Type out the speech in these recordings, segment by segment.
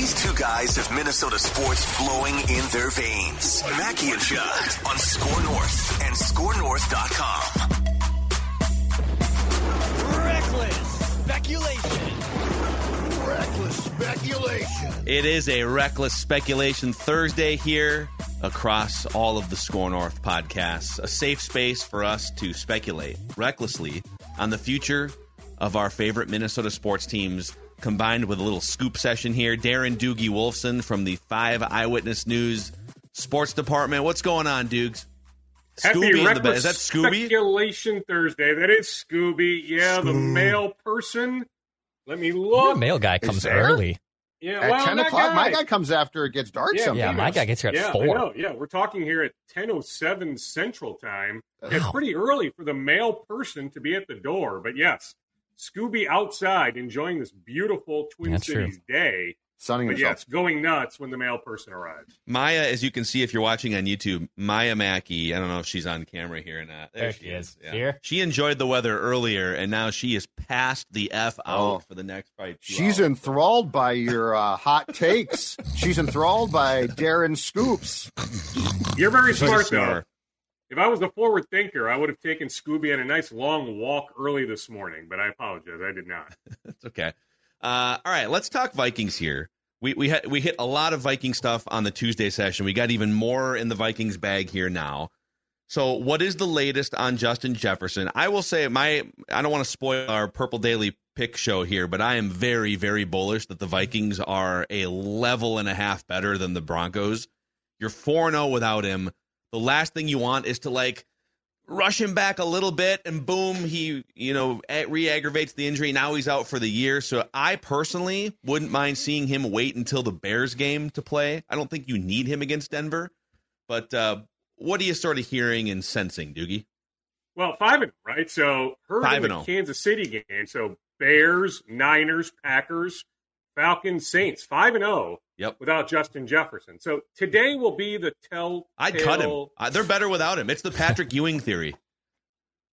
These two guys have Minnesota sports flowing in their veins. Mackie and Judd on Score North and ScoreNorth.com. Reckless speculation. Reckless speculation. It is a reckless speculation Thursday here across all of the Score North podcasts. A safe space for us to speculate recklessly on the future of our favorite Minnesota sports teams, combined with a little scoop session here. Darren Doogie Wolfson from the Five Eyewitness News Sports Department. What's going on, Dukes? Happy Scooby in the bed. Is that Scooby? Speculation Thursday. That is Scooby. Yeah, the male person. Let me look. Your mail guy comes early. Yeah, At well, 10 that o'clock, my guy. guy comes after it gets dark Yeah, sometimes. Yeah, my guy gets here at yeah, four. Yeah, we're talking here at 10:07 Central Time. It's pretty early for the male person to be at the door, but yes, Scooby outside enjoying this beautiful Twin That's true. Cities day. Sunning But himself. yes, going nuts when the mail person arrives. Maya, as you can see if you're watching on YouTube, Maya Mackey, I don't know if she's on camera here or not. There she is. Here? She enjoyed the weather earlier, and now she is past the F out Oh. for the next fight. She's enthralled by your uh, hot takes. She's enthralled by Darren Scoops. You're very smart, sure. though. If I was a forward thinker, I would have taken Scooby on a nice long walk early this morning, but I apologize. I did not. It's okay. Uh, all right, let's talk Vikings here. We we had we hit a lot of Viking stuff on the Tuesday session. We got even more in the Vikings bag here now. So, what is the latest on Justin Jefferson? I will say my I don't want to spoil our Purple Daily pick show here, but I am very very bullish that the Vikings are a level and a half better than the Broncos. You're 4-0 without him. The last thing you want is to like rush him back a little bit and boom he you know re-aggravates the injury now he's out for the year so i personally wouldn't mind seeing him wait until the bears game to play i don't think you need him against denver but uh, what are you sort of hearing and sensing doogie Well, five and right. So heard Five and the oh. Kansas City game. So Bears, Niners, Packers, Falcons, Saints, five and zero. Yep. Without Justin Jefferson. So today will be the tell. i'd cut him uh, they're better without him it's the patrick ewing theory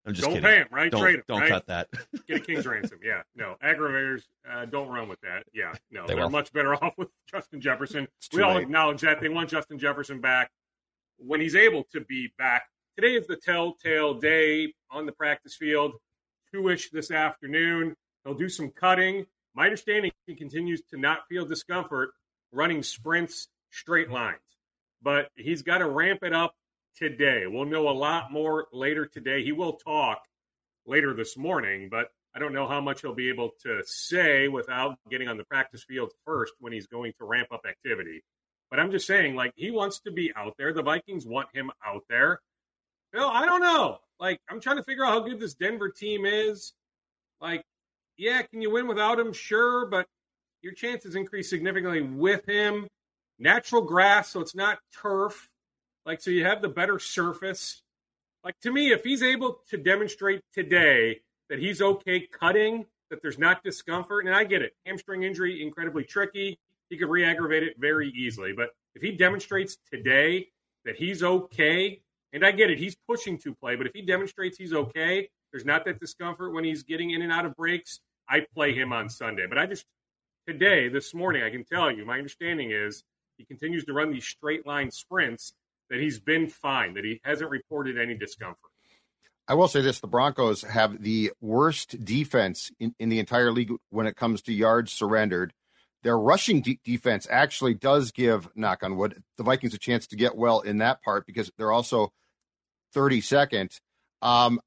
i'm just Don't kidding pay him, right? don't, Trade him, don't right? cut that Get a king's ransom. Yeah. No aggravators. Uh, don't run with that. Yeah. No, They are much better off with Justin Jefferson. We all late. acknowledge that they want Justin Jefferson back when he's able to be back. Today is the telltale day on the practice field. Two-ish this afternoon. He'll do some cutting. My understanding, he continues to not feel discomfort running sprints, straight lines, but he's got to ramp it up today. We'll know a lot more later today. He will talk later this morning, but I don't know how much he'll be able to say without getting on the practice field first when he's going to ramp up activity. But I'm just saying, like, he wants to be out there. The Vikings want him out there. Phil, I don't know. Like, I'm trying to figure out how good this Denver team is. Like, yeah, can you win without him? Sure, but your chances increase significantly with him. Natural grass, so it's not turf. Like, so you have the better surface. Like, to me, if he's able to demonstrate today that he's okay cutting, that there's not discomfort, and I get it, hamstring injury, incredibly tricky. He could re aggravate it very easily. But if he demonstrates today that he's okay, and I get it, he's pushing to play, but if he demonstrates he's okay, there's not that discomfort when he's getting in and out of breaks, I play him on Sunday. But I just, today, this morning, I can tell you, my understanding is he continues to run these straight line sprints, that he's been fine, that he hasn't reported any discomfort. I will say this the Broncos have the worst defense in, in the entire league when it comes to yards surrendered. Their rushing de- defense actually does give, knock on wood, the Vikings a chance to get well in that part because they're also 32nd. Um,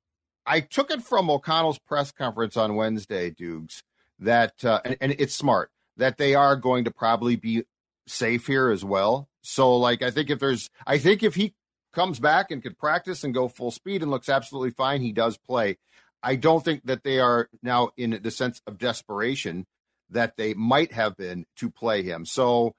I took it from O'Connell's press conference on Wednesday, Dukes, that, uh, and, and it's smart, that they are going to probably be safe here as well. So, like, I think if there's, I think if he comes back and could practice and go full speed and looks absolutely fine, he does play. I don't think that they are now in the sense of desperation that they might have been to play him. So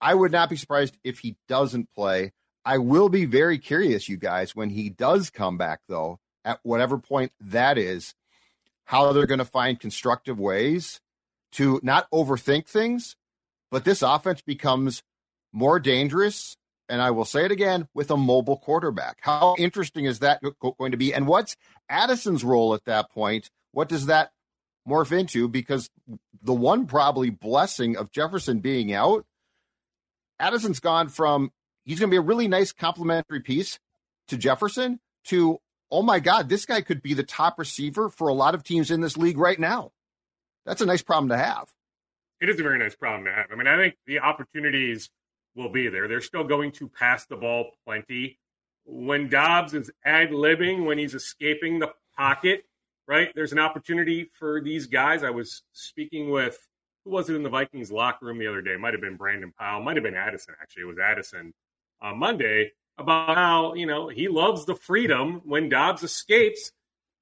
I would not be surprised if he doesn't play. I will be very curious, you guys, when he does come back, though, at whatever point that is, how they're going to find constructive ways to not overthink things, but this offense becomes more dangerous and I will say it again, with a mobile quarterback. How interesting is that going to be? And what's Addison's role at that point? What does that morph into? Because the one probably blessing of Jefferson being out, Addison's gone from he's going to be a really nice complementary piece to Jefferson to, oh my God, this guy could be the top receiver for a lot of teams in this league right now. That's a nice problem to have. It is a very nice problem to have. I mean, I think the opportunities will be there. They're still going to pass the ball plenty. When Dobbs is ad libbing, when he's escaping the pocket, right? There's an opportunity for these guys. I was speaking with who was it in the Vikings locker room the other day? Might have been Brandon Powell, might have been Addison actually. It was Addison on Monday about how you know he loves the freedom when Dobbs escapes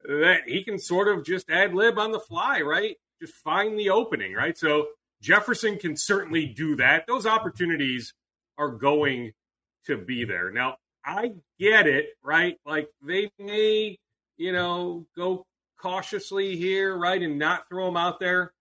that he can sort of just ad lib on the fly, right? Just find the opening, right? So Jefferson can certainly do that. Those opportunities are going to be there. Now, I get it, right? Like they may, you know, go cautiously here, right, and not throw him out there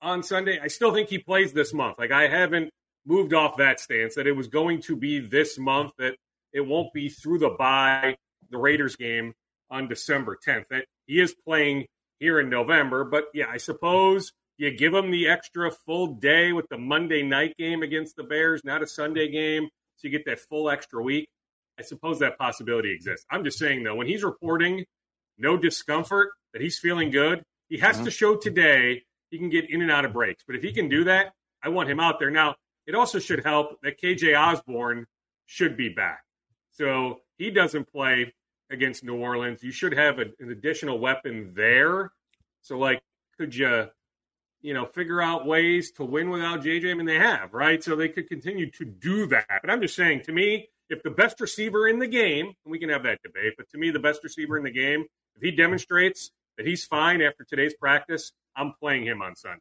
on Sunday. I still think he plays this month. Like I haven't moved off that stance that it was going to be this month, that it won't be through the bye, the Raiders game on December 10th. That he is playing here in November. But yeah, I suppose you give him the extra full day with the Monday night game against the Bears, not a Sunday game, so you get that full extra week. I suppose that possibility exists. I'm just saying though, when he's reporting no discomfort, that he's feeling good, he has mm-hmm. to show today he can get in and out of breaks. But if he can do that, I want him out there. Now, it also should help that KJ Osborne should be back. So he doesn't play against New Orleans. You should have a, an additional weapon there. So, like, could you you know, figure out ways to win without JJ. I mean, they have, right? So they could continue to do that. But I'm just saying, to me, if the best receiver in the game, and we can have that debate, but to me, the best receiver in the game, if he demonstrates that he's fine after today's practice, I'm playing him on Sunday.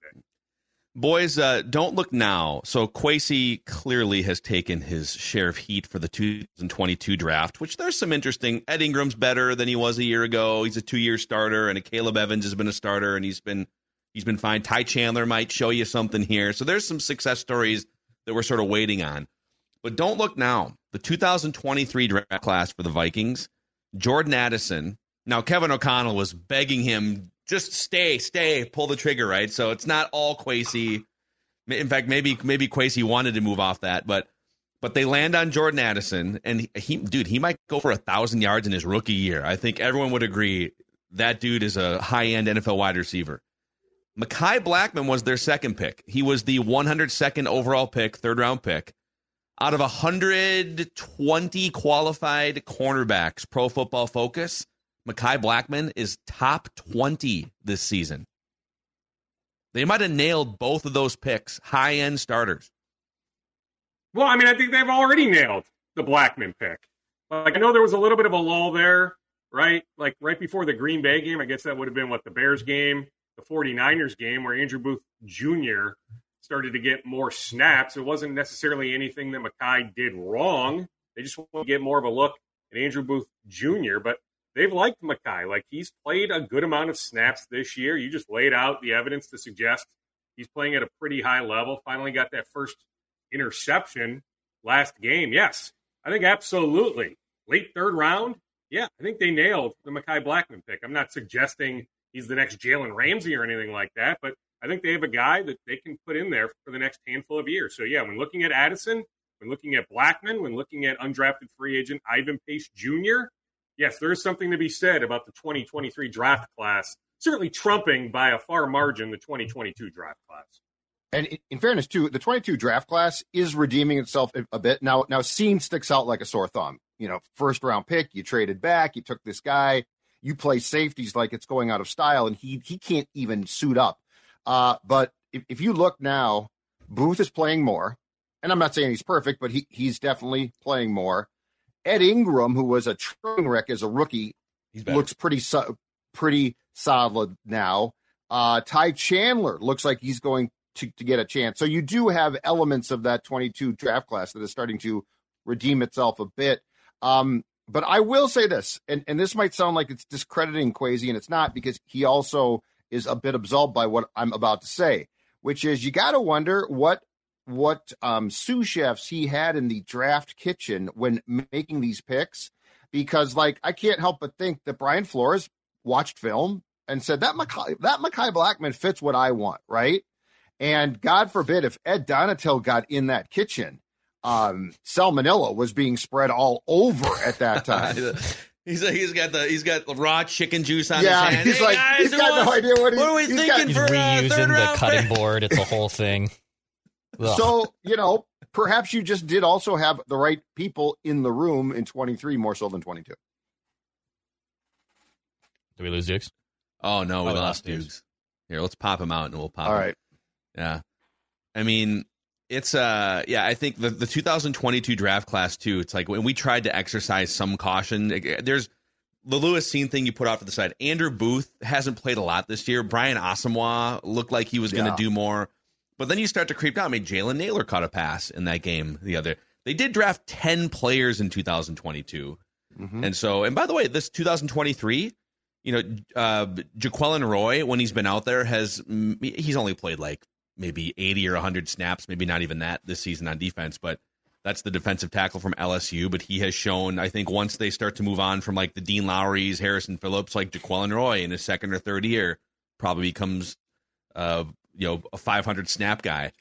Boys, uh, don't look now. So Kwesi clearly has taken his share of heat for the 2022 draft, which there's some interesting. Ed Ingram's better than he was a year ago. He's a two-year starter, and Caleb Evans has been a starter, and he's been He's been fine. Ty Chandler might show you something here. So there's some success stories that we're sort of waiting on. But don't look now. The 2023 draft class for the Vikings, Jordan Addison. Now, Kevin O'Connell was begging him, just stay, stay, pull the trigger, right? So it's not all Kwesi. In fact, maybe maybe Kwesi wanted to move off that, but but they land on Jordan Addison, and he, dude, he might go for a thousand yards in his rookie year. I think everyone would agree that dude is a high end NFL wide receiver. Mekhi Blackmon was their second pick. He was the 102nd overall pick, third round pick. Out of 120 qualified cornerbacks, pro football focus, Mekhi Blackmon is top 20 this season. They might have nailed both of those picks, high end starters. Well, I mean, I think they've already nailed the Blackmon pick. Like, I know there was a little bit of a lull there, right? Like, right before the Green Bay game. I guess that would have been what the Bears game the 49ers game where Andrew Booth Jr. started to get more snaps. It wasn't necessarily anything that Mekhi did wrong. They just want to get more of a look at Andrew Booth Jr., but they've liked Mekhi. Like he's played a good amount of snaps this year. You just laid out the evidence to suggest he's playing at a pretty high level. Finally got that first interception last game. Yes, I think absolutely. Late third round, yeah, I think they nailed the Mekhi Blackmon pick. I'm not suggesting he's the next Jalen Ramsey or anything like that, but I think they have a guy that they can put in there for the next handful of years. So yeah, when looking at Addison, when looking at Blackmon, when looking at undrafted free agent Ivan Pace Jr., yes, there is something to be said about the 2023 draft class, certainly trumping by a far margin the 2022 draft class. And in fairness, too, the 22 draft class is redeeming itself a bit. Now, now, Cine sticks out like a sore thumb. You know, first round pick, you traded back, you took this guy, you play safeties like it's going out of style, and he he can't even suit up. Uh, but if, if you look now, Booth is playing more, and I'm not saying he's perfect, but he he's definitely playing more. Ed Ingram, who was a train wreck as a rookie, looks pretty pretty solid now. Uh, Ty Chandler looks like he's going to, to get a chance. So you do have elements of that 22 draft class that is starting to redeem itself a bit. Um, but I will say this, and, and this might sound like it's discrediting Kwesi, and it's not because he also is a bit absolved by what I'm about to say, which is you got to wonder what what um, sous chefs he had in the draft kitchen when making these picks, because like I can't help but think that Brian Flores watched film and said that Mekhi, that Mekhi Blackmon fits what I want, right? And God forbid if Ed Donatell got in that kitchen, um, salmonella was being spread all over at that time. He's he's got the he's got raw chicken juice on yeah, his hand. He's hey like guys, he's got no idea what, he, what are we he's thinking got, for uh, reusing the cutting board. It's a whole thing. Ugh. So you know, perhaps you just did also have the right people in the room in 23 more so than 22. Did we lose Dukes? Oh no, we Oh, we lost lost Dukes. Dukes. Here, let's pop him out and we'll pop. All him. right. Yeah. I mean, it's uh yeah, I think the the 2022 draft class too. It's like when we tried to exercise some caution, there's the Lewis Cine thing you put off to the side. Andrew Booth hasn't played a lot this year. Brian Asamoah looked like he was going to Yeah. do more, but then you start to creep down. I mean, Jalen Nailor caught a pass in that game the other. They did draft 10 players in 2022. Mhm. And so, and by the way, this 2023, you know, uh, Jaquelin Roy, when he's been out there, has mm, he's only played like maybe 80 or 100 snaps, maybe not even that this season on defense, but that's the defensive tackle from LSU. But he has shown, I think, once they start to move on from like the Dean Lowry's, Harrison Phillips, like Jaquelin Roy in his second or third year, probably becomes, uh, you know, a 500 snap guy.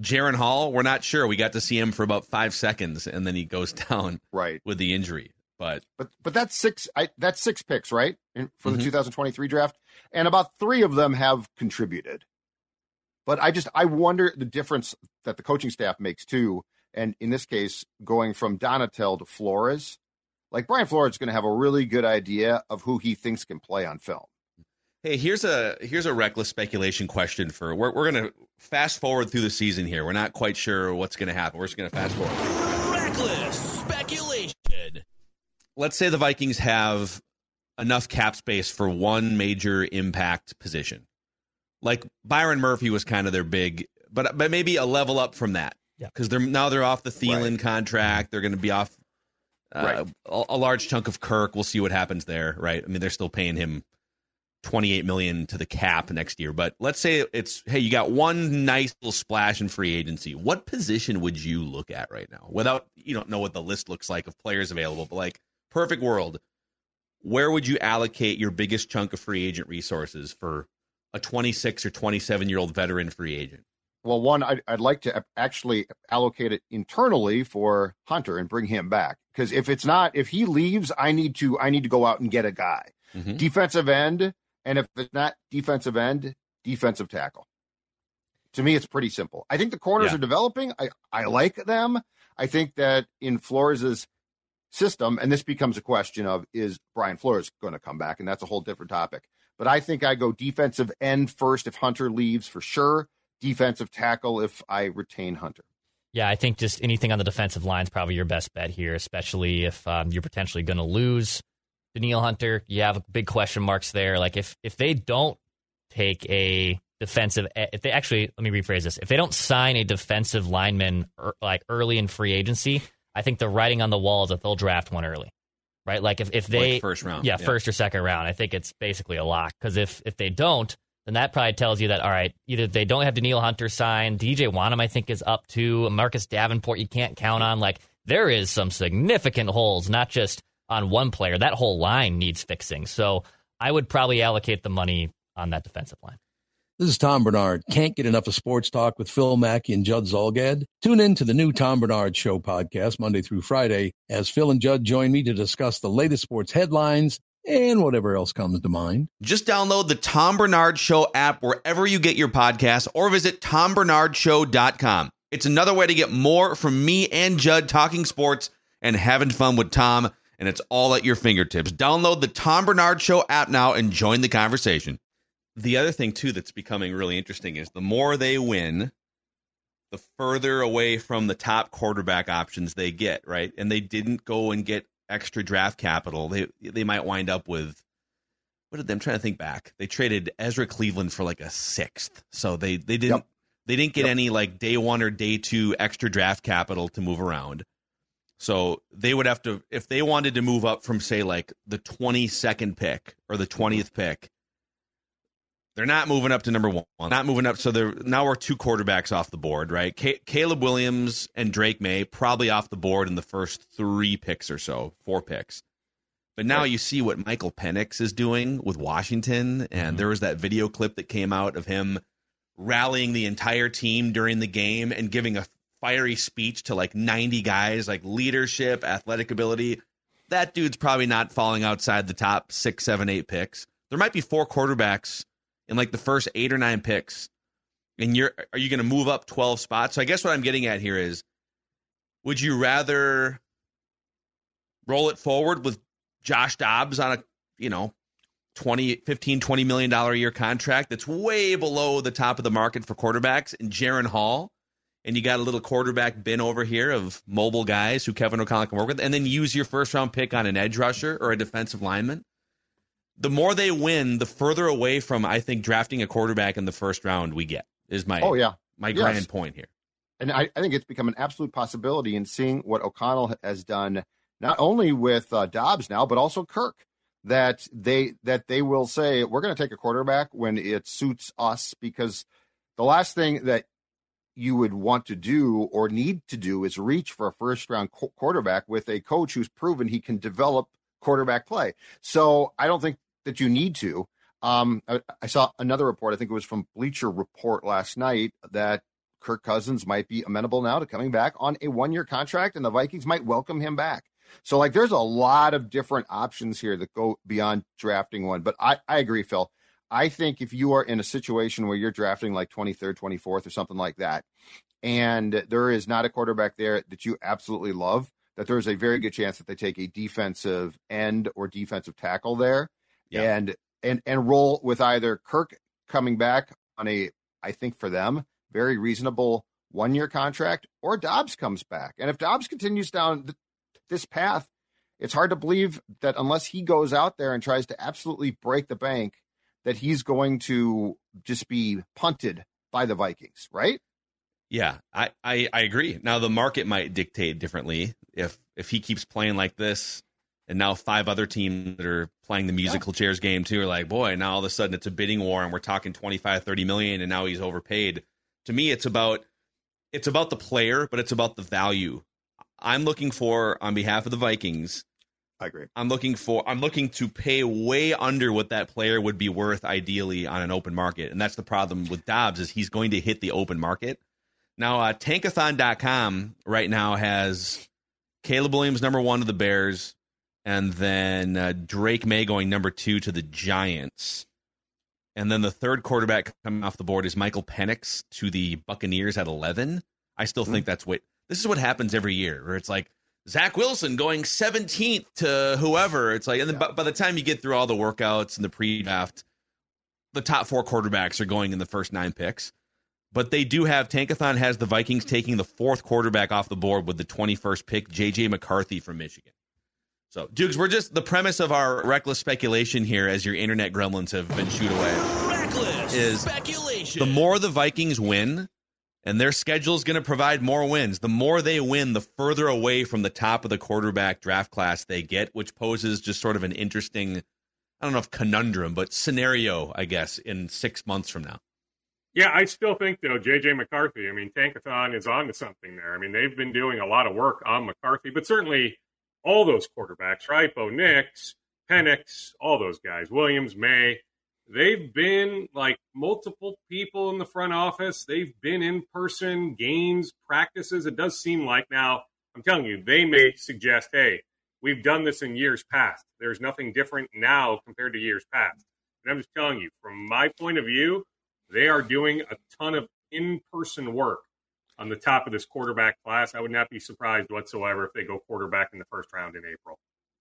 Jaren Hall, we're not sure. We got to see him for about five seconds, and then he goes down Right. with the injury. But But but that's six I, that's six picks, right? In, for Mhm. the 2023 draft. And about 3 of them have contributed. But I just I wonder the difference that the coaching staff makes too. And in this case, going from Donatell to Flores, like Brian Flores is going to have a really good idea of who he thinks can play on film. Hey, here's a here's a reckless speculation question for we're we're gonna fast forward through the season here. We're not quite sure what's gonna happen. We're just gonna fast forward. Reckless speculation. Let's say the Vikings have enough cap space for one major impact position. Like Byron Murphy was kind of their big, but but maybe a level up from that. Yeah. Because they're now they're off the Thielen contract. They're going to be off uh, Right. a, a large chunk of Kirk. We'll see what happens there. Right. I mean, they're still paying him 28 million to the cap next year. But let's say it's hey, you got one nice little splash in free agency. What position would you look at right now? Without you don't know what the list looks like of players available, but like perfect world, where would you allocate your biggest chunk of free agent resources for a 26 or 27 year old veteran free agent? Well, one, I'd, I'd like to actually allocate it internally for Hunter and bring him back. Because if it's not, if he leaves, I need to, I need to go out and get a guy, Mhm. defensive end, and if it's not defensive end, defensive tackle. To me, it's pretty simple. I think the corners Yeah. are developing. I, I like them. I think that in Flores's system, and this becomes a question of is Brian Flores going to come back, and that's a whole different topic. But I think I go defensive end first if Hunter leaves for sure defensive tackle if I retain Hunter. Yeah, I think just anything on the defensive line is probably your best bet here, especially if um, you're potentially going to lose Danielle Hunter. You have big question marks there. Like if if they don't take a defensive. If they actually, let me rephrase this: if they don't sign a defensive lineman er, like early in free agency, I think the writing on the wall is that they'll draft one early, right? Like if if they like first round, yeah, yeah, first or second round, I think it's basically a lock. Because if if they don't, then that probably tells you that all right, either they don't have Danielle Hunter signed, DJ Wonnum I think is up to Marcus Davenport you can't count on. Like there is some significant holes, not just on one player. That whole line needs fixing. So I would probably allocate the money on that defensive line. This is Tom Barnard. Can't get enough of sports talk with Phil Mackey and Judd Zulgad? Tune in to the new Tom Barnard Show podcast Monday through Friday as Phil and Judd join me to discuss the latest sports headlines and whatever else comes to mind. Just download the Tom Barnard Show app wherever you get your podcasts or visit tombarnardshow.com. It's another way to get more from me and Judd talking sports and having fun with Tom, and it's all at your fingertips. Download the Tom Barnard Show app now and join the conversation the other thing too that's becoming really interesting is the more they win, the further away from the top quarterback options they get, right? And they didn't go and get extra draft capital. They they might wind up with what did they, I'm trying to think back. They traded Ezra Cleveland for like a sixth. So they they didn't yep. they didn't get yep. any like day one or day two extra draft capital to move around. So they would have to if they wanted to move up from say like the 22nd pick or the 20th pick they're not moving up to number one. Not moving up. So they're now we're two quarterbacks off the board, right? C- Caleb Williams and Drake Maye probably off the board in the first three picks or so, four picks. But now you see what Michael Penix is doing with Washington, and mm-hmm. there was that video clip that came out of him rallying the entire team during the game and giving a fiery speech to like 90 guys, like leadership, athletic ability. That dude's probably not falling outside the top six, seven, eight picks. There might be four quarterbacks in like the first eight or nine picks, and you're are you going to move up 12 spots? So I guess what I'm getting at here is would you rather roll it forward with Josh Dobbs on a, you know, 20 15 20 million dollar a year contract that's way below the top of the market for quarterbacks and Jaren Hall and you got a little quarterback bin over here of mobile guys who Kevin O'Connell can work with and then use your first round pick on an edge rusher or a defensive lineman the more they win, the further away from I think drafting a quarterback in the first round we get. Is my oh yeah my yes. grand point here. And I, I think it's become an absolute possibility in seeing what O'Connell has done, not only with uh, Dobbs now, but also Kirk. That they that they will say we're going to take a quarterback when it suits us because the last thing that you would want to do or need to do is reach for a first round quarterback with a coach who's proven he can develop quarterback play. So I don't think that you need to. Um, I, I, saw another report. I think it was from Bleacher Report last night that Kirk Cousins might be amenable now to coming back on a one-year contract, and the Vikings might welcome him back. So, like, there's a lot of different options here that go beyond drafting one. But I, I agree, Phil. I think if you are in a situation where you're drafting like 23rd, 24th, or something like that, and there is not a quarterback there that you absolutely love, that there's a very mm-hmm. good chance that they take a defensive end or defensive tackle there yeah. and and and roll with either Kirk coming back on a I think for them very reasonable one year contract or Dobbs comes back. And if Dobbs continues down th- this path, it's hard to believe that unless he goes out there and tries to absolutely break the bank, that he's going to just be punted by the Vikings, right? Yeah, I, I, I agree. Now the market might dictate differently if if he keeps playing like this and now five other teams that are playing the musical yeah. chairs game too are like, boy, now all of a sudden it's a bidding war and we're talking 25, 30 million and now he's overpaid. To me, it's about it's about the player, but it's about the value. I'm looking for on behalf of the Vikings. I agree. I'm looking for I'm looking to pay way under what that player would be worth ideally on an open market. And that's the problem with Dobbs is he's going to hit the open market. Now, uh, tankathon.com right now has Caleb Williams number 1 to the Bears, and then uh, Drake Maye going number two to the Giants. And then the third quarterback coming off the board is Michael Penix to the Buccaneers at 11. I still mm-hmm. think that's what this is what happens every year, where it's like Zach Wilson going 17th to whoever. It's like, and then yeah. by, by the time you get through all the workouts and the pre draft, the top four quarterbacks are going in the first nine picks. But they do have Tankathon has the Vikings taking the fourth quarterback off the board with the 21st pick, JJ McCarthy from Michigan. So, Dukes, we're just the premise of our reckless speculation here as your internet gremlins have been shooed away. Reckless is speculation. the more the Vikings win, and their schedule is going to provide more wins. The more they win, the further away from the top of the quarterback draft class they get, which poses just sort of an interesting, I don't know if conundrum, but scenario, I guess, in six months from now. Yeah, I still think though JJ McCarthy. I mean, Tankathon is on to something there. I mean, they've been doing a lot of work on McCarthy, but certainly all those quarterbacks, right? Bo Nix, Penix, all those guys, Williams, Maye. They've been like multiple people in the front office. They've been in person games, practices. It does seem like now. I'm telling you, they may suggest, hey, we've done this in years past. There's nothing different now compared to years past. And I'm just telling you, from my point of view, they are doing a ton of in person work on the top of this quarterback class. I would not be surprised whatsoever if they go quarterback in the first round in April.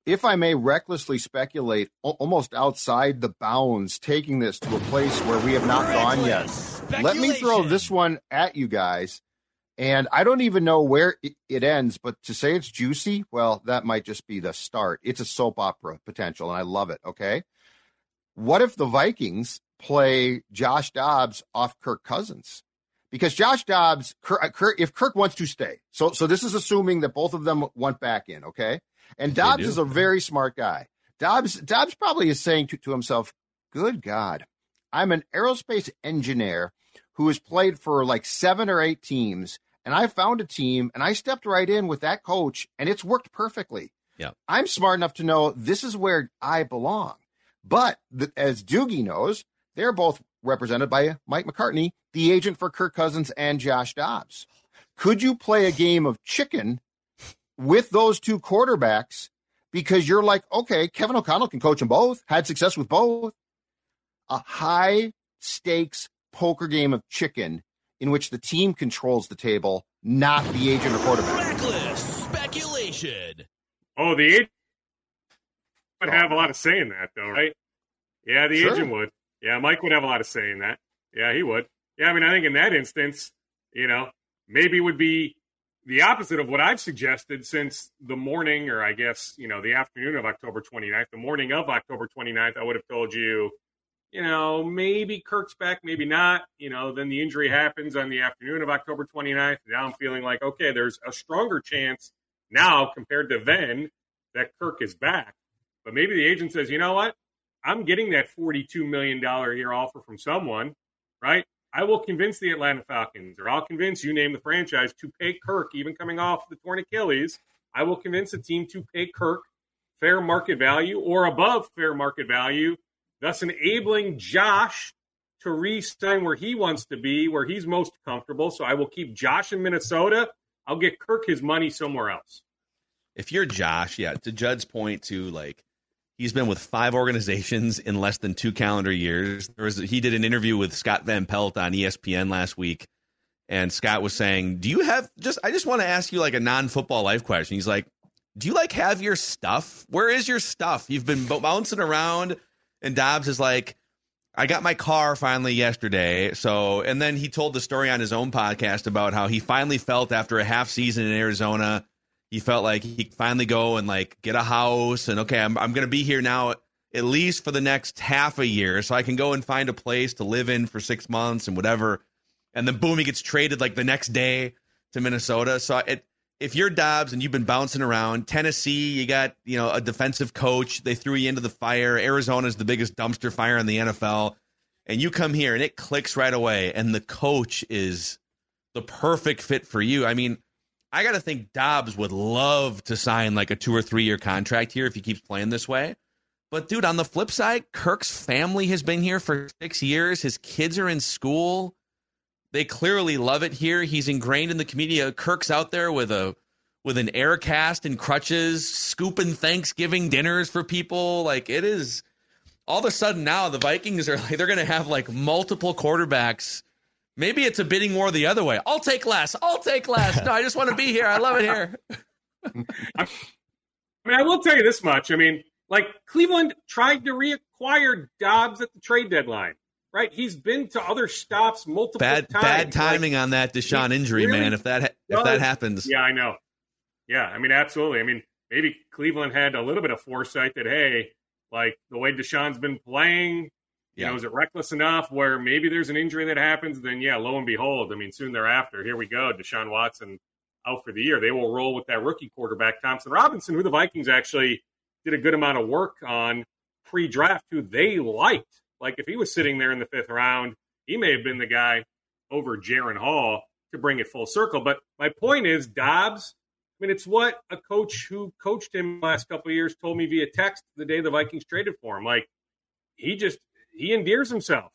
If I may recklessly speculate, almost outside the bounds, taking this to a place where we have not gone yet, let me throw this one at you guys. And I don't even know where it ends, but to say it's juicy, well, that might just be the start. It's a soap opera potential, and I love it. Okay. What if the Vikings play Josh Dobbs off Kirk Cousins because Josh Dobbs, Kirk, uh, Kirk, if Kirk wants to stay, so so this is assuming that both of them went back in, okay? And Dobbs is a very smart guy. Dobbs Dobbs probably is saying to, to himself, "Good God, I'm an aerospace engineer who has played for like seven or eight teams, and I found a team and I stepped right in with that coach, and it's worked perfectly. Yeah, I'm smart enough to know this is where I belong." But the, as Doogie knows, they're both represented by Mike McCartney, the agent for Kirk Cousins and Josh Dobbs. Could you play a game of chicken with those two quarterbacks because you're like, okay, Kevin O'Connell can coach them both, had success with both. A high stakes poker game of chicken in which the team controls the table, not the agent or quarterback. Reckless speculation. Oh, the agent would have a lot of say in that, though, right? Yeah, the sure. agent would. Yeah, Mike would have a lot of say in that. Yeah, he would. Yeah, I mean, I think in that instance, you know, maybe would be the opposite of what I've suggested since the morning, or I guess, you know, the afternoon of October 29th, the morning of October 29th, I would have told you, you know, maybe Kirk's back, maybe not. You know, then the injury happens on the afternoon of October 29th. Now I'm feeling like, okay, there's a stronger chance now compared to then that Kirk is back. But maybe the agent says, you know what? I'm getting that $42 million year offer from someone, right? I will convince the Atlanta Falcons, or I'll convince you, name the franchise, to pay Kirk, even coming off the torn Achilles. I will convince a team to pay Kirk fair market value or above fair market value, thus enabling Josh to re sign where he wants to be, where he's most comfortable. So I will keep Josh in Minnesota. I'll get Kirk his money somewhere else. If you're Josh, yeah, to Judd's point, to like, He's been with five organizations in less than two calendar years. There was, he did an interview with Scott Van Pelt on ESPN last week, and Scott was saying, "Do you have just? I just want to ask you like a non-football life question." He's like, "Do you like have your stuff? Where is your stuff? You've been bouncing around." And Dobbs is like, "I got my car finally yesterday." So, and then he told the story on his own podcast about how he finally felt after a half season in Arizona he felt like he could finally go and like get a house and okay, I'm I'm gonna be here now at least for the next half a year, so I can go and find a place to live in for six months and whatever. And then boom, he gets traded like the next day to Minnesota. So it, if you're Dobbs and you've been bouncing around, Tennessee, you got you know a defensive coach. They threw you into the fire. Arizona's the biggest dumpster fire in the NFL, and you come here and it clicks right away. And the coach is the perfect fit for you. I mean I got to think Dobbs would love to sign like a two or three year contract here if he keeps playing this way. But dude, on the flip side, Kirk's family has been here for six years. His kids are in school. They clearly love it here. He's ingrained in the community. Uh, Kirk's out there with a with an air cast and crutches, scooping Thanksgiving dinners for people. Like it is all of a sudden now the Vikings are like they're gonna have like multiple quarterbacks Maybe it's a bidding war the other way. I'll take less. I'll take less. No, I just want to be here. I love it here. I mean, I will tell you this much. I mean, like Cleveland tried to reacquire Dobbs at the trade deadline, right? He's been to other stops multiple bad, times. Bad timing like, on that Deshaun injury, really man. If that if that happens, yeah, I know. Yeah, I mean, absolutely. I mean, maybe Cleveland had a little bit of foresight that hey, like the way Deshaun's been playing, You know, is it reckless enough where maybe there's an injury that happens? Then, yeah, lo and behold, I mean, soon thereafter, here we go. Deshaun Watson out for the year. They will roll with that rookie quarterback, Thompson Robinson, who the Vikings actually did a good amount of work on pre draft, who they liked. Like, if he was sitting there in the fifth round, he may have been the guy over Jaren Hall to bring it full circle. But my point is, Dobbs, I mean, it's what a coach who coached him last couple of years told me via text the day the Vikings traded for him. Like, he just, he endears himself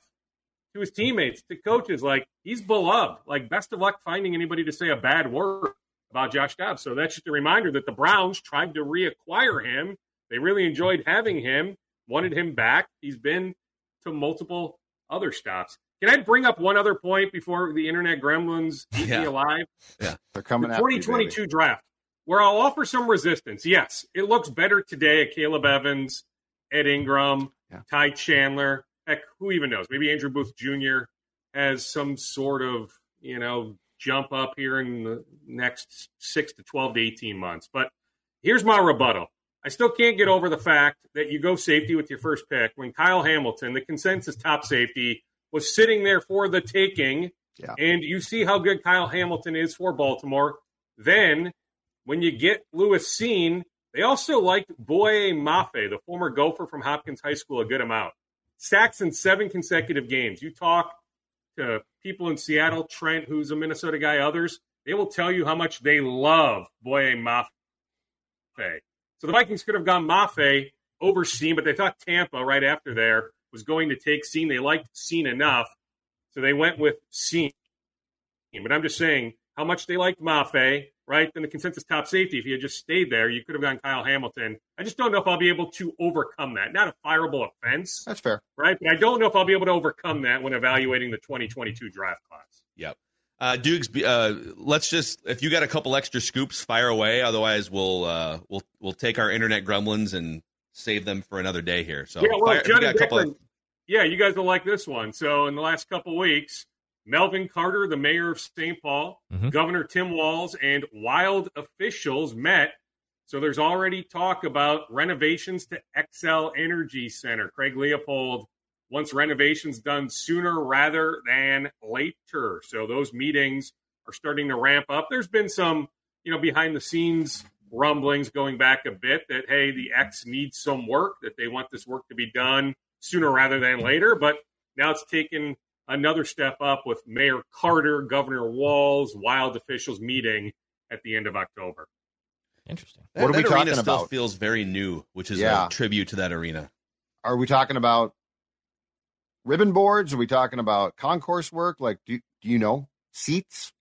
to his teammates, to coaches. Like, he's beloved. Like, best of luck finding anybody to say a bad word about Josh Dobbs. So that's just a reminder that the Browns tried to reacquire him. They really enjoyed having him, wanted him back. He's been to multiple other stops. Can I bring up one other point before the internet gremlins eat Yeah. me alive? Yeah. They're coming The after you, 2022 baby. draft, where I'll offer some resistance. Yes, it looks better today at Caleb Evans, Ed Ingram, Yeah. Ty Chandler. Heck, who even knows? Maybe Andrew Booth Jr. has some sort of, you know, jump up here in the next six to 12 to 18 months. But here's my rebuttal. I still can't get over the fact that you go safety with your first pick when Kyle Hamilton, the consensus top safety, was sitting there for the taking. Yeah. And you see how good Kyle Hamilton is for Baltimore. Then when you get Lewis Cine, they also liked Boye Mafe, the former Gopher from Hopkins High School, a good amount. Sacks in seven consecutive games. You talk to people in Seattle, Trent, who's a Minnesota guy, others, they will tell you how much they love Boye Mafe. So the Vikings could have gone Mafe over Cine, but they thought Tampa right after there was going to take Cine. They liked Cine enough, so they went with Cine. But I'm just saying how much they liked Mafe, right? Then the consensus top safety. If he had just stayed there, you could have gone Kyle Hamilton. I just don't know if I'll be able to overcome that. Not a fireable offense, That's fair. right? But I don't know if I'll be able to overcome that when evaluating the 2022 draft class. Yep. Uh, Dukes, uh, let's just if you got a couple extra scoops, fire away. Otherwise, we'll uh, we'll we'll take our internet gremlins and save them for another day here. So yeah, well, fire, you Judd got a couple. Declan, yeah, you guys will like this one. So, in the last couple weeks, Melvin Carter, the mayor of St. Paul, Mhm. Governor Tim Walz, and wild officials met. So, there's already talk about renovations to Xcel Energy Center. Craig Leopold wants renovations done sooner rather than later. So, those meetings are starting to ramp up. There's been some, you know, behind the scenes rumblings going back a bit that hey, the X needs some work, that they want this work to be done sooner rather than later. But now it's taken another step up with Mayor Carter, Governor Walz, wild officials meeting at the end of October. Interesting. That, What are we that arena talking still about? feels very new, which is Yeah. a tribute to that arena. Are we talking about ribbon boards? Are we talking about concourse work? Like, do, do you know seats?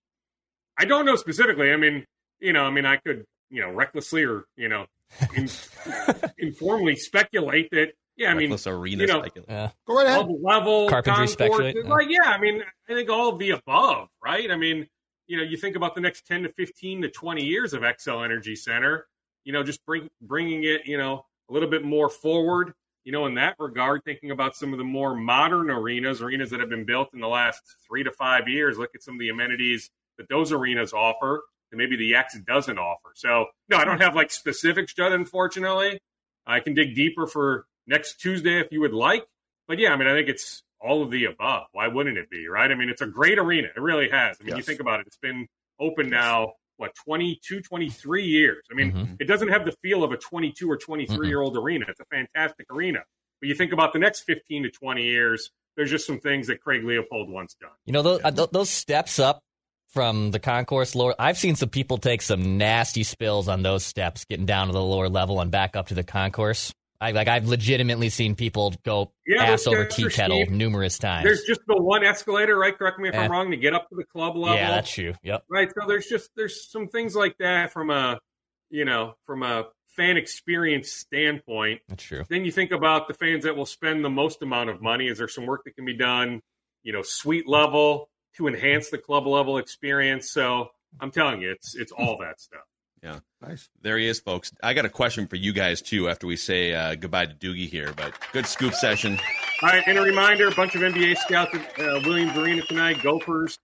I don't know specifically. I mean, you know, I mean, I could, you know, recklessly or you know, in, informally speculate that. Yeah, I mean, Reckless arena you know. Yeah. Go right ahead. level, level Carpentry concourse. speculate, yeah. Like, yeah, I mean, I think all of the above, right? I mean, you know, you think about the next 10 to 15 to 20 years of Xcel Energy Center, you know, just bring, bringing it, you know, a little bit more forward, you know, in that regard, thinking about some of the more modern arenas, arenas that have been built in the last three to five years. Look at some of the amenities that those arenas offer that maybe the X doesn't offer. So, no, I don't have like specifics, Judd, unfortunately. I can dig deeper for next Tuesday if you would like. But yeah, I mean, I think it's all of the above. Why wouldn't it be, right? I mean, it's a great arena. It really has. I mean, you think about it, it's been open now, what, 22, 23 years. I mean, Mhm. it doesn't have the feel of a 22 or 23 year old arena. It's a fantastic arena. But you think about the next 15 to 20 years, there's just some things that Craig Leopold once done. You know those uh, those steps up from the concourse lower. I've seen some people take some nasty spills on those steps, getting down to the lower level and back up to the concourse. I like I've legitimately seen people go Yeah, ass over tea kettle numerous times. There's just the one escalator, right? Correct me if Eh. I'm wrong, to get up to the club level. yeah, that's true. Yep. right so there's just there's some things like that from a you know from a fan experience standpoint That's true. then you think about the fans that will spend the most amount of money is there some work that can be done you know suite level to enhance the club level experience so i'm telling you it's it's all that stuff Nice. There he is, folks. I got a question for you guys too after we say uh, goodbye to Doogie here. But good scoop session. all right and a reminder a bunch of nba scouts at uh, williams arena tonight gophers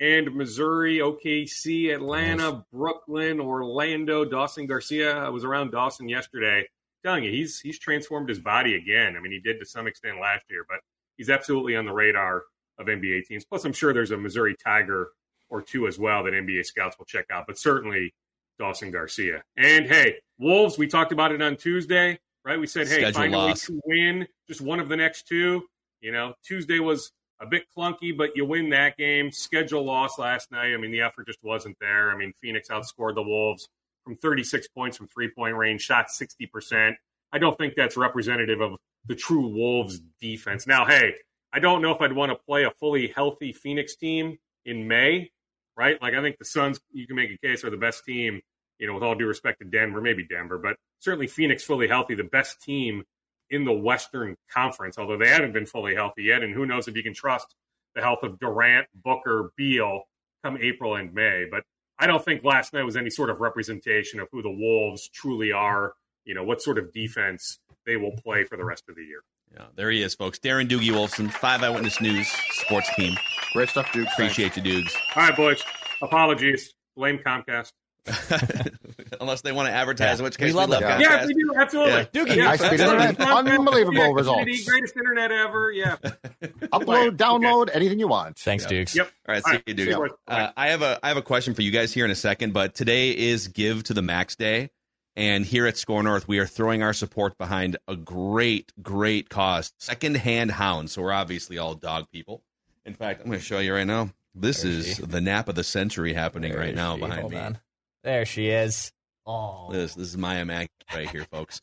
and missouri okc atlanta brooklyn orlando dawson garcia i was around dawson yesterday telling you he's he's transformed his body again i mean he did to some extent last year but he's absolutely on the radar of NBA teams. Plus, I'm sure there's a Missouri Tiger or two as well that NBA scouts will check out, but certainly Dawson Garcia. And hey, Wolves, we talked about it on Tuesday, right? We said, hey, Schedule find loss. a way to win just one of the next two. You know, Tuesday was a bit clunky, but you win that game. Schedule loss last night. I mean, the effort just wasn't there. I mean, Phoenix outscored the Wolves from 36 points from three point range, shot 60%. I don't think that's representative of the true Wolves defense. Now, hey, I don't know if I'd want to play a fully healthy Phoenix team in May, right? Like, I think the Suns, you can make a case, are the best team, you know, with all due respect to Denver, maybe Denver, but certainly Phoenix fully healthy, the best team in the Western Conference, although they haven't been fully healthy yet. And who knows if you can trust the health of Durant, Booker, Beal come April and May. But I don't think last night was any sort of representation of who the Wolves truly are, you know, what sort of defense they will play for the rest of the year. Yeah, there he is, folks. Darren Doogie Wolfson, Five Eyewitness News sports team. Great stuff, dude. Appreciate you, dudes. All right, boys. Apologies. Blame Comcast. Unless they want to advertise, Yeah. in which We case love we love them. Comcast. Yeah, we do. Absolutely. Yeah. Doogie, Yeah, high speed absolutely. internet. Unbelievable yeah, results. Xfinity, Greatest internet ever. Yeah. Upload, download, anything you want. Thanks, Yeah. Dukes. Yep. All right, All see right, you, see you. Uh, I have a I have a question for you guys here in a second, but today is Give to the Max Day, and here at Score North, we are throwing our support behind a great, great cause, secondhand hounds. So we're obviously all dog people. In fact, I'm going to show you right now. This There is she- the nap of the century happening There right now she- behind hold me. on. There she is. Oh, This this is Maya Mac right here, folks.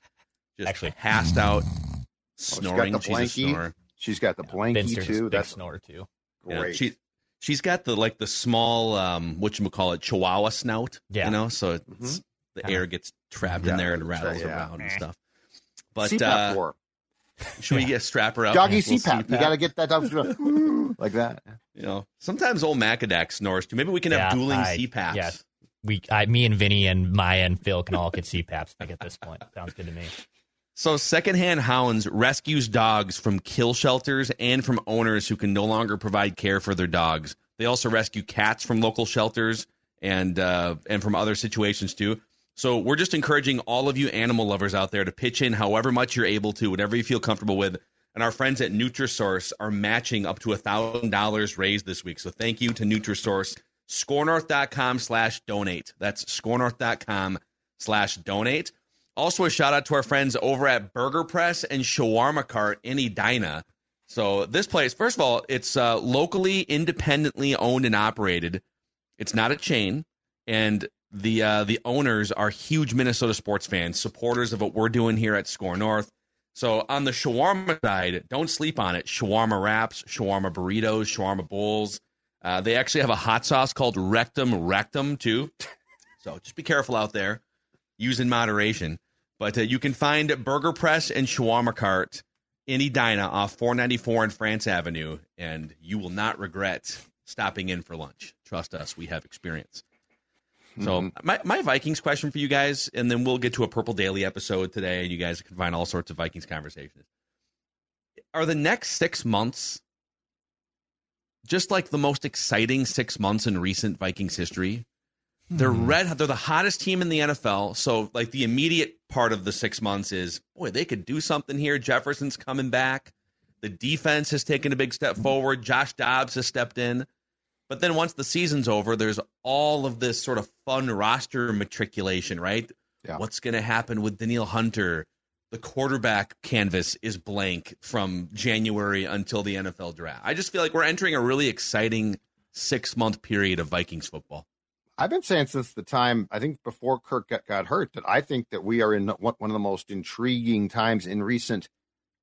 Just Actually- passed out, Oh, snoring. She's got the She's a blankie. snorer. She's got the blankie Finster's too. That's snore too. Yeah, great. she she's got the like the small um what you call it Chihuahua snout. Yeah. You know, so it's, Mhm. The Kinda- air gets trapped Yeah, in there and rattles right, yeah. around and stuff. But CPAP uh, for should we get strap her up? doggy Little CPAP. You got to get that down like that. You know, sometimes old Macadac snores too. Maybe we can have Yeah, dueling I- CPAPs. yes. We, I, me and Vinny and Maya and Phil can all get CPAPs. I think at this point, sounds good to me. So, Secondhand Hounds rescues dogs from kill shelters and from owners who can no longer provide care for their dogs. They also rescue cats from local shelters and uh, and from other situations too. So, we're just encouraging all of you animal lovers out there to pitch in however much you're able to, whatever you feel comfortable with. And our friends at Nutrisource are matching up to thousand dollars raised this week. So, thank you to Nutrisource. Scorenorth.com slash donate. That's scorenorth.com slash donate. Also, a shout out to our friends over at Burger Press and Shawarma Cart in Edina. So, this place, first of all, it's uh, locally, independently owned and operated. It's not a chain, and the uh, the owners are huge Minnesota sports fans, supporters of what we're doing here at Score North. So, on the shawarma side, don't sleep on it. Shawarma wraps, shawarma burritos, shawarma bowls. Uh, they actually have a hot sauce called Rectum Rectum too. So, just be careful out there use in moderation. But uh, you can find Burger Press and Shawarma Cart in Edina off 494 and France Avenue, and you will not regret stopping in for lunch. Trust us, we have experience. So, mm-hmm. my, my Vikings question for you guys, and then we'll get to a Purple Daily episode today, and you guys can find all sorts of Vikings conversations. Are the next six months just like the most exciting six months in recent Vikings history? They're mm-hmm. red. They're the hottest team in the NFL. So, like the immediate part of the six months is, boy, they could do something here. Jefferson's coming back. The defense has taken a big step forward. Josh Dobbs has stepped in. But then once the season's over, there's all of this sort of fun roster matriculation, right? Yeah. What's going to happen with Danielle Hunter? The quarterback canvas is blank from January until the NFL draft. I just feel like we're entering a really exciting six month period of Vikings football. I've been saying since the time I think before Kirk got, got hurt that I think that we are in one one of the most intriguing times in recent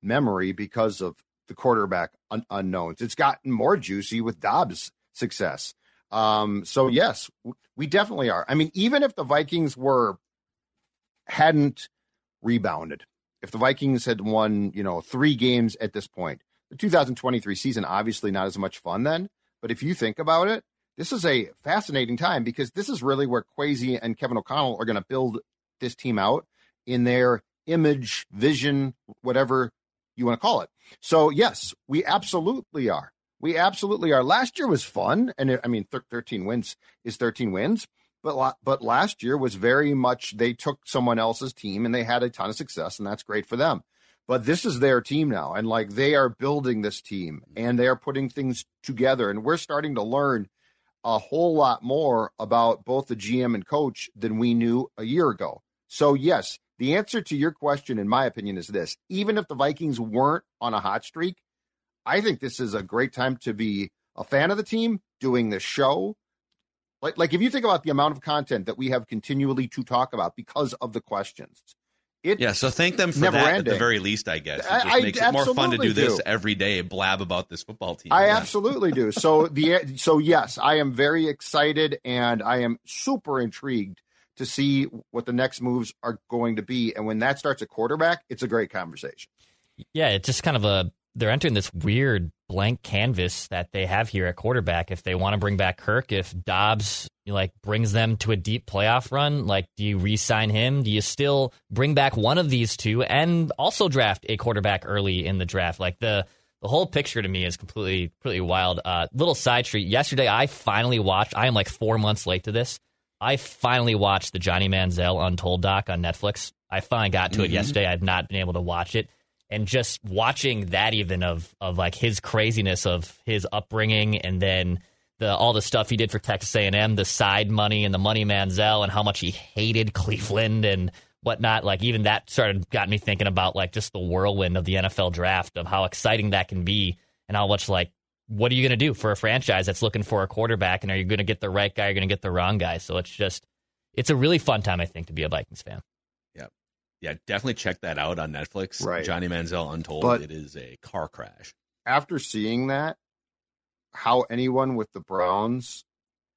memory because of the quarterback un- unknowns. It's gotten more juicy with Dobbs' success. Um, so yes, we definitely are. I mean, even if the Vikings were hadn't rebounded, if the Vikings had won, you know, three games at this point, the 2023 season obviously not as much fun then. But if you think about it, this is a fascinating time because this is really where Kwesi and Kevin O'Connell are going to build this team out in their image, vision, whatever you want to call it. So, yes, we absolutely are. We absolutely are. Last year was fun. And it, I mean, thir- 13 wins is 13 wins. But, but last year was very much they took someone else's team and they had a ton of success, and that's great for them. but this is their team now. And like they are building this team and they are putting things together. And we're starting to learn a whole lot more about both the GM and coach than we knew a year ago. So, yes, the answer to your question, in my opinion, is this even if the Vikings weren't on a hot streak, I think this is a great time to be a fan of the team, doing this show. Like, like if you think about the amount of content that we have continually to talk about because of the questions, it yeah, so thank them for that ending. at the very least, I guess. It just I, makes it more fun to do, do this every day, and blab about this football team. I yeah. absolutely do. So the so yes, I am very excited and I am super intrigued to see what the next moves are going to be. And when that starts at quarterback, it's a great conversation. Yeah, it's just kind of a they're entering this weird blank canvas that they have here at quarterback. If they want to bring back Kirk, if Dobbs like brings them to a deep playoff run, like do you re-sign him? Do you still bring back one of these two and also draft a quarterback early in the draft? Like the the whole picture to me is completely completely wild. Uh, little side street. Yesterday, I finally watched. I am like four months late to this. I finally watched the Johnny Manziel Untold doc on Netflix. I finally got to mm-hmm. it yesterday. I've not been able to watch it and just watching that even of of like his craziness of his upbringing and then the all the stuff he did for Texas A&M, the side money and the money Manziel and how much he hated Cleveland and whatnot. Like even that started got me thinking about like just the whirlwind of the NFL draft of how exciting that can be and how much like what are you going to do for a franchise that's looking for a quarterback and are you going to get the right guy? Or are you going to get the wrong guy? So it's just it's a really fun time I think to be a Vikings fan yeah, definitely check that out on Netflix. Right. Johnny Manziel Untold. But it is a car crash. After seeing that, how anyone with the Browns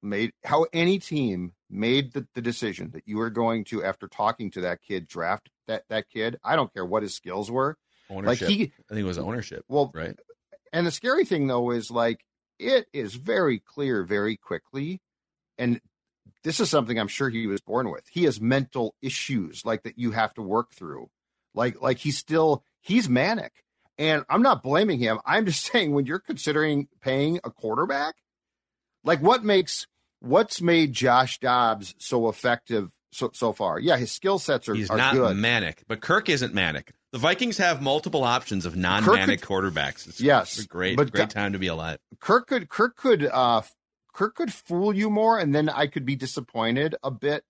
made, how any team made the, the decision that you were going to, after talking to that kid, draft that, that kid. I don't care what his skills were. Ownership. Like he, I think it was ownership. Well, right. And the scary thing though is like it is very clear very quickly and this is something I'm sure he was born with. He has mental issues like that you have to work through. Like like he's still he's manic. And I'm not blaming him. I'm just saying when you're considering paying a quarterback, like what makes what's made Josh Dobbs so effective so so far? Yeah, his skill sets are, he's are not good. manic, but Kirk isn't manic. The Vikings have multiple options of non-manic could, quarterbacks. It's yes, a great, but great time to be alive. Kirk could Kirk could uh, Kirk could fool you more, and then I could be disappointed a bit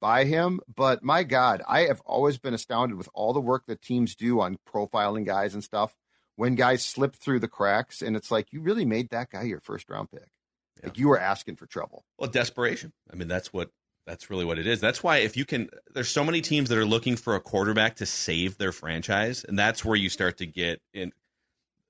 by him. But my God, I have always been astounded with all the work that teams do on profiling guys and stuff. When guys slip through the cracks, and it's like you really made that guy your first round pick. Yeah. Like you were asking for trouble. Well, desperation. I mean, that's what that's really what it is. That's why if you can, there's so many teams that are looking for a quarterback to save their franchise, and that's where you start to get in.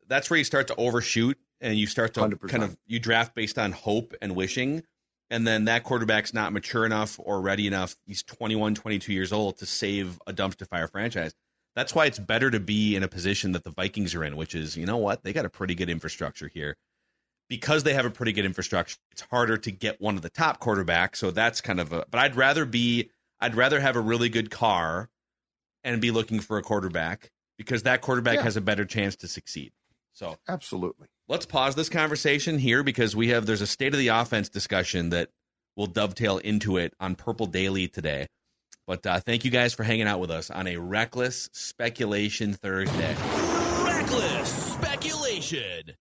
That's where you start to overshoot and you start to 100%. kind of you draft based on hope and wishing and then that quarterback's not mature enough or ready enough he's 21 22 years old to save a dumpster fire franchise that's why it's better to be in a position that the vikings are in which is you know what they got a pretty good infrastructure here because they have a pretty good infrastructure it's harder to get one of the top quarterbacks so that's kind of a but i'd rather be i'd rather have a really good car and be looking for a quarterback because that quarterback yeah. has a better chance to succeed so absolutely. Let's pause this conversation here because we have there's a state of the offense discussion that will dovetail into it on Purple Daily today. But uh, thank you guys for hanging out with us on a reckless speculation Thursday. Reckless speculation.